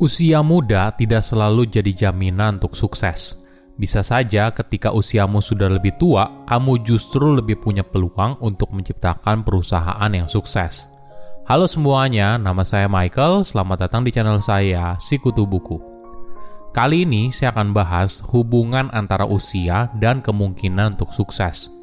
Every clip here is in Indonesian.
Usia muda tidak selalu jadi jaminan untuk sukses. Bisa saja ketika usiamu sudah lebih tua, kamu justru lebih punya peluang untuk menciptakan perusahaan yang sukses. Halo semuanya, nama saya Michael. Selamat datang di channel saya, Sikutu Buku. Kali ini saya akan bahas hubungan antara usia dan kemungkinan untuk sukses.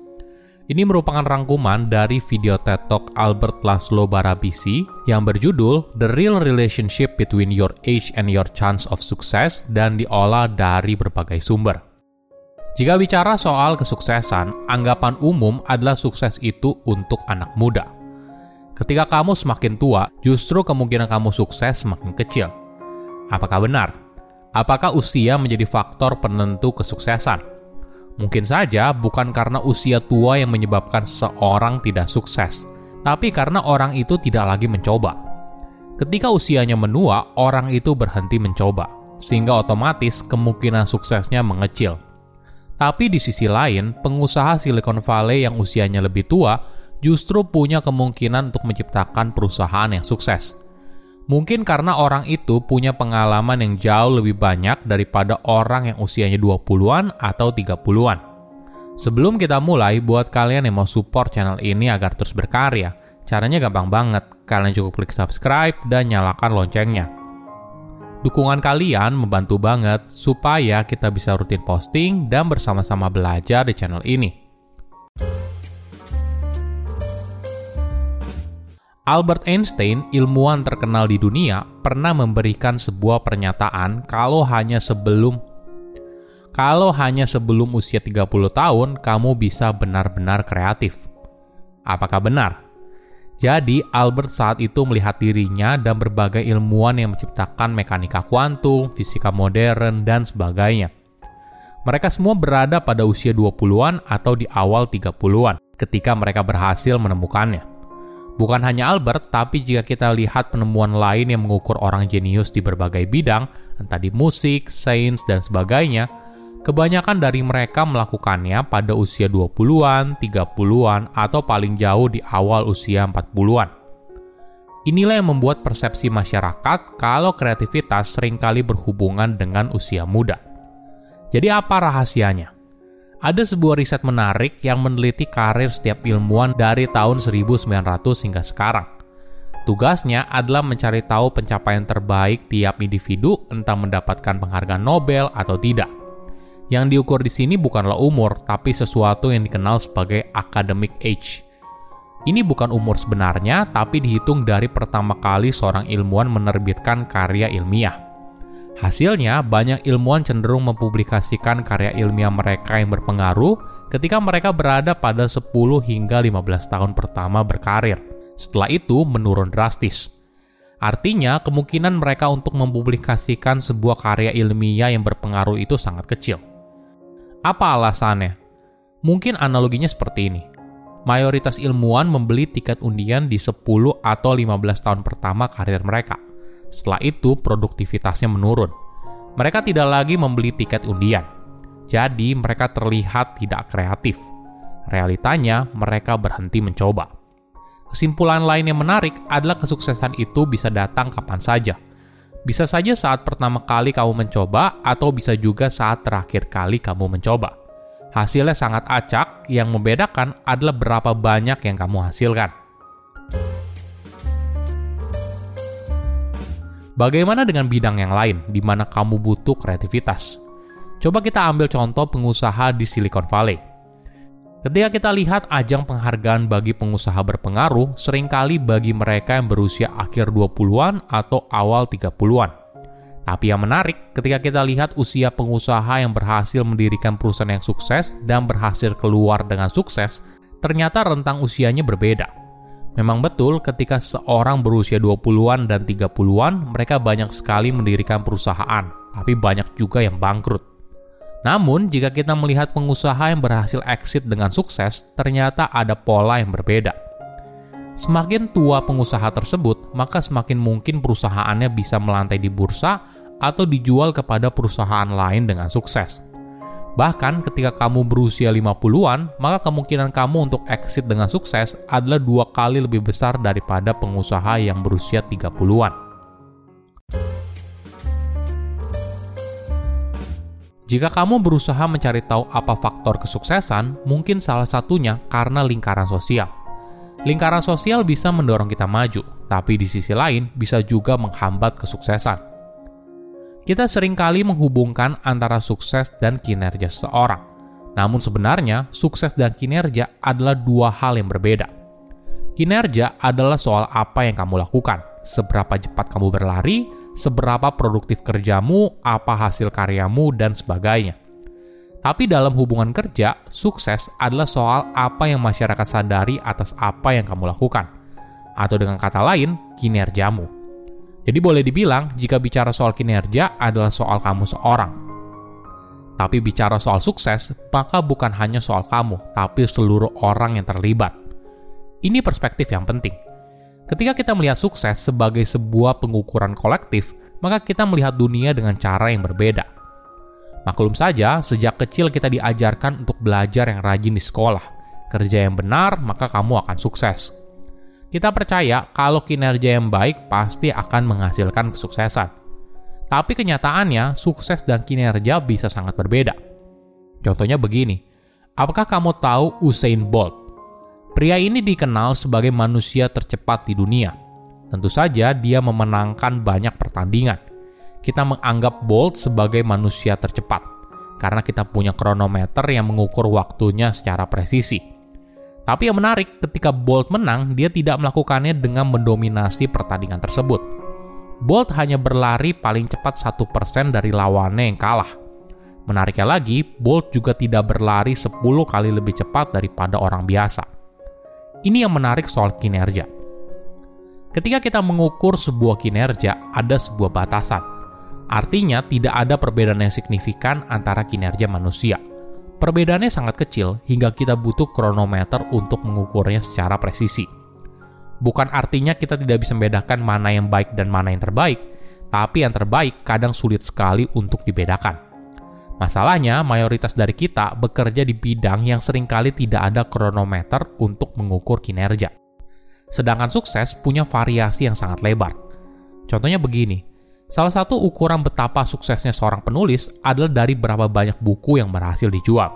Ini merupakan rangkuman dari video TED Talk Albert Laszlo Barabisi yang berjudul The Real Relationship Between Your Age and Your Chance of Success dan diolah dari berbagai sumber. Jika bicara soal kesuksesan, anggapan umum adalah sukses itu untuk anak muda. Ketika kamu semakin tua, justru kemungkinan kamu sukses semakin kecil. Apakah benar? Apakah usia menjadi faktor penentu kesuksesan? Mungkin saja bukan karena usia tua yang menyebabkan seorang tidak sukses, tapi karena orang itu tidak lagi mencoba. Ketika usianya menua, orang itu berhenti mencoba, sehingga otomatis kemungkinan suksesnya mengecil. Tapi di sisi lain, pengusaha Silicon Valley yang usianya lebih tua justru punya kemungkinan untuk menciptakan perusahaan yang sukses Mungkin karena orang itu punya pengalaman yang jauh lebih banyak daripada orang yang usianya 20-an atau 30-an. Sebelum kita mulai, buat kalian yang mau support channel ini agar terus berkarya, caranya gampang banget. Kalian cukup klik subscribe dan nyalakan loncengnya. Dukungan kalian membantu banget supaya kita bisa rutin posting dan bersama-sama belajar di channel ini. Albert Einstein, ilmuwan terkenal di dunia, pernah memberikan sebuah pernyataan kalau hanya sebelum kalau hanya sebelum usia 30 tahun kamu bisa benar-benar kreatif. Apakah benar? Jadi, Albert saat itu melihat dirinya dan berbagai ilmuwan yang menciptakan mekanika kuantum, fisika modern, dan sebagainya. Mereka semua berada pada usia 20-an atau di awal 30-an ketika mereka berhasil menemukannya. Bukan hanya Albert, tapi jika kita lihat penemuan lain yang mengukur orang jenius di berbagai bidang, entah di musik, sains, dan sebagainya, kebanyakan dari mereka melakukannya pada usia 20-an, 30-an, atau paling jauh di awal usia 40-an. Inilah yang membuat persepsi masyarakat kalau kreativitas sering kali berhubungan dengan usia muda. Jadi apa rahasianya? Ada sebuah riset menarik yang meneliti karir setiap ilmuwan dari tahun 1900 hingga sekarang. Tugasnya adalah mencari tahu pencapaian terbaik tiap individu, entah mendapatkan penghargaan Nobel atau tidak. Yang diukur di sini bukanlah umur, tapi sesuatu yang dikenal sebagai academic age. Ini bukan umur sebenarnya, tapi dihitung dari pertama kali seorang ilmuwan menerbitkan karya ilmiah. Hasilnya, banyak ilmuwan cenderung mempublikasikan karya ilmiah mereka yang berpengaruh ketika mereka berada pada 10 hingga 15 tahun pertama berkarir. Setelah itu menurun drastis. Artinya, kemungkinan mereka untuk mempublikasikan sebuah karya ilmiah yang berpengaruh itu sangat kecil. Apa alasannya? Mungkin analoginya seperti ini. Mayoritas ilmuwan membeli tiket undian di 10 atau 15 tahun pertama karir mereka setelah itu, produktivitasnya menurun. Mereka tidak lagi membeli tiket undian, jadi mereka terlihat tidak kreatif. Realitanya, mereka berhenti mencoba. Kesimpulan lain yang menarik adalah kesuksesan itu bisa datang kapan saja. Bisa saja saat pertama kali kamu mencoba, atau bisa juga saat terakhir kali kamu mencoba. Hasilnya sangat acak, yang membedakan adalah berapa banyak yang kamu hasilkan. Bagaimana dengan bidang yang lain di mana kamu butuh kreativitas? Coba kita ambil contoh pengusaha di Silicon Valley. Ketika kita lihat ajang penghargaan bagi pengusaha berpengaruh, sering kali bagi mereka yang berusia akhir 20-an atau awal 30-an. Tapi yang menarik, ketika kita lihat usia pengusaha yang berhasil mendirikan perusahaan yang sukses dan berhasil keluar dengan sukses, ternyata rentang usianya berbeda. Memang betul ketika seorang berusia 20-an dan 30-an, mereka banyak sekali mendirikan perusahaan, tapi banyak juga yang bangkrut. Namun, jika kita melihat pengusaha yang berhasil exit dengan sukses, ternyata ada pola yang berbeda. Semakin tua pengusaha tersebut, maka semakin mungkin perusahaannya bisa melantai di bursa atau dijual kepada perusahaan lain dengan sukses. Bahkan ketika kamu berusia 50-an, maka kemungkinan kamu untuk exit dengan sukses adalah dua kali lebih besar daripada pengusaha yang berusia 30-an. Jika kamu berusaha mencari tahu apa faktor kesuksesan, mungkin salah satunya karena lingkaran sosial. Lingkaran sosial bisa mendorong kita maju, tapi di sisi lain bisa juga menghambat kesuksesan. Kita sering kali menghubungkan antara sukses dan kinerja seseorang. Namun sebenarnya, sukses dan kinerja adalah dua hal yang berbeda. Kinerja adalah soal apa yang kamu lakukan, seberapa cepat kamu berlari, seberapa produktif kerjamu, apa hasil karyamu, dan sebagainya. Tapi dalam hubungan kerja, sukses adalah soal apa yang masyarakat sadari atas apa yang kamu lakukan. Atau dengan kata lain, kinerjamu. Jadi boleh dibilang, jika bicara soal kinerja adalah soal kamu seorang. Tapi bicara soal sukses, maka bukan hanya soal kamu, tapi seluruh orang yang terlibat. Ini perspektif yang penting Ketika kita melihat sukses sebagai sebuah pengukuran kolektif, maka kita melihat dunia dengan cara yang berbeda. Maklum saja, sejak kecil kita diajarkan untuk belajar yang rajin di sekolah. Kerja yang benar, maka kamu akan sukses. Kita percaya kalau kinerja yang baik pasti akan menghasilkan kesuksesan. Tapi kenyataannya, sukses dan kinerja bisa sangat berbeda. Contohnya begini, apakah kamu tahu Usain Bolt? Pria ini dikenal sebagai manusia tercepat di dunia. Tentu saja dia memenangkan banyak pertandingan. Kita menganggap Bolt sebagai manusia tercepat karena kita punya kronometer yang mengukur waktunya secara presisi. Tapi yang menarik, ketika Bolt menang, dia tidak melakukannya dengan mendominasi pertandingan tersebut. Bolt hanya berlari paling cepat satu persen dari lawannya yang kalah. Menariknya lagi, Bolt juga tidak berlari 10 kali lebih cepat daripada orang biasa. Ini yang menarik soal kinerja. Ketika kita mengukur sebuah kinerja, ada sebuah batasan. Artinya, tidak ada perbedaan yang signifikan antara kinerja manusia. Perbedaannya sangat kecil hingga kita butuh kronometer untuk mengukurnya secara presisi. Bukan artinya kita tidak bisa membedakan mana yang baik dan mana yang terbaik, tapi yang terbaik kadang sulit sekali untuk dibedakan. Masalahnya, mayoritas dari kita bekerja di bidang yang sering kali tidak ada kronometer untuk mengukur kinerja. Sedangkan sukses punya variasi yang sangat lebar. Contohnya begini, salah satu ukuran betapa suksesnya seorang penulis adalah dari berapa banyak buku yang berhasil dijual.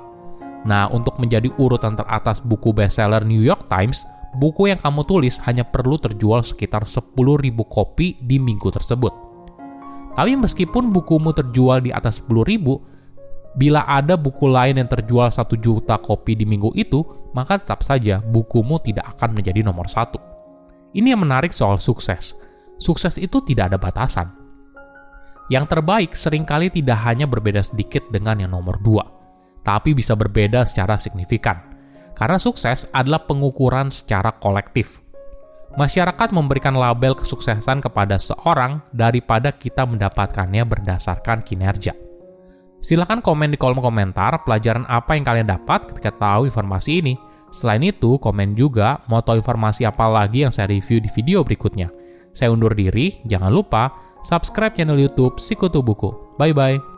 Nah, untuk menjadi urutan teratas buku bestseller New York Times, buku yang kamu tulis hanya perlu terjual sekitar 10.000 kopi di minggu tersebut. Tapi meskipun bukumu terjual di atas 10.000, Bila ada buku lain yang terjual satu juta kopi di minggu itu, maka tetap saja bukumu tidak akan menjadi nomor satu. Ini yang menarik soal sukses. Sukses itu tidak ada batasan. Yang terbaik sering kali tidak hanya berbeda sedikit dengan yang nomor dua, tapi bisa berbeda secara signifikan. Karena sukses adalah pengukuran secara kolektif. Masyarakat memberikan label kesuksesan kepada seorang daripada kita mendapatkannya berdasarkan kinerja. Silahkan komen di kolom komentar pelajaran apa yang kalian dapat ketika tahu informasi ini. Selain itu, komen juga mau tahu informasi apa lagi yang saya review di video berikutnya. Saya undur diri, jangan lupa subscribe channel YouTube Sikutu Buku. Bye bye.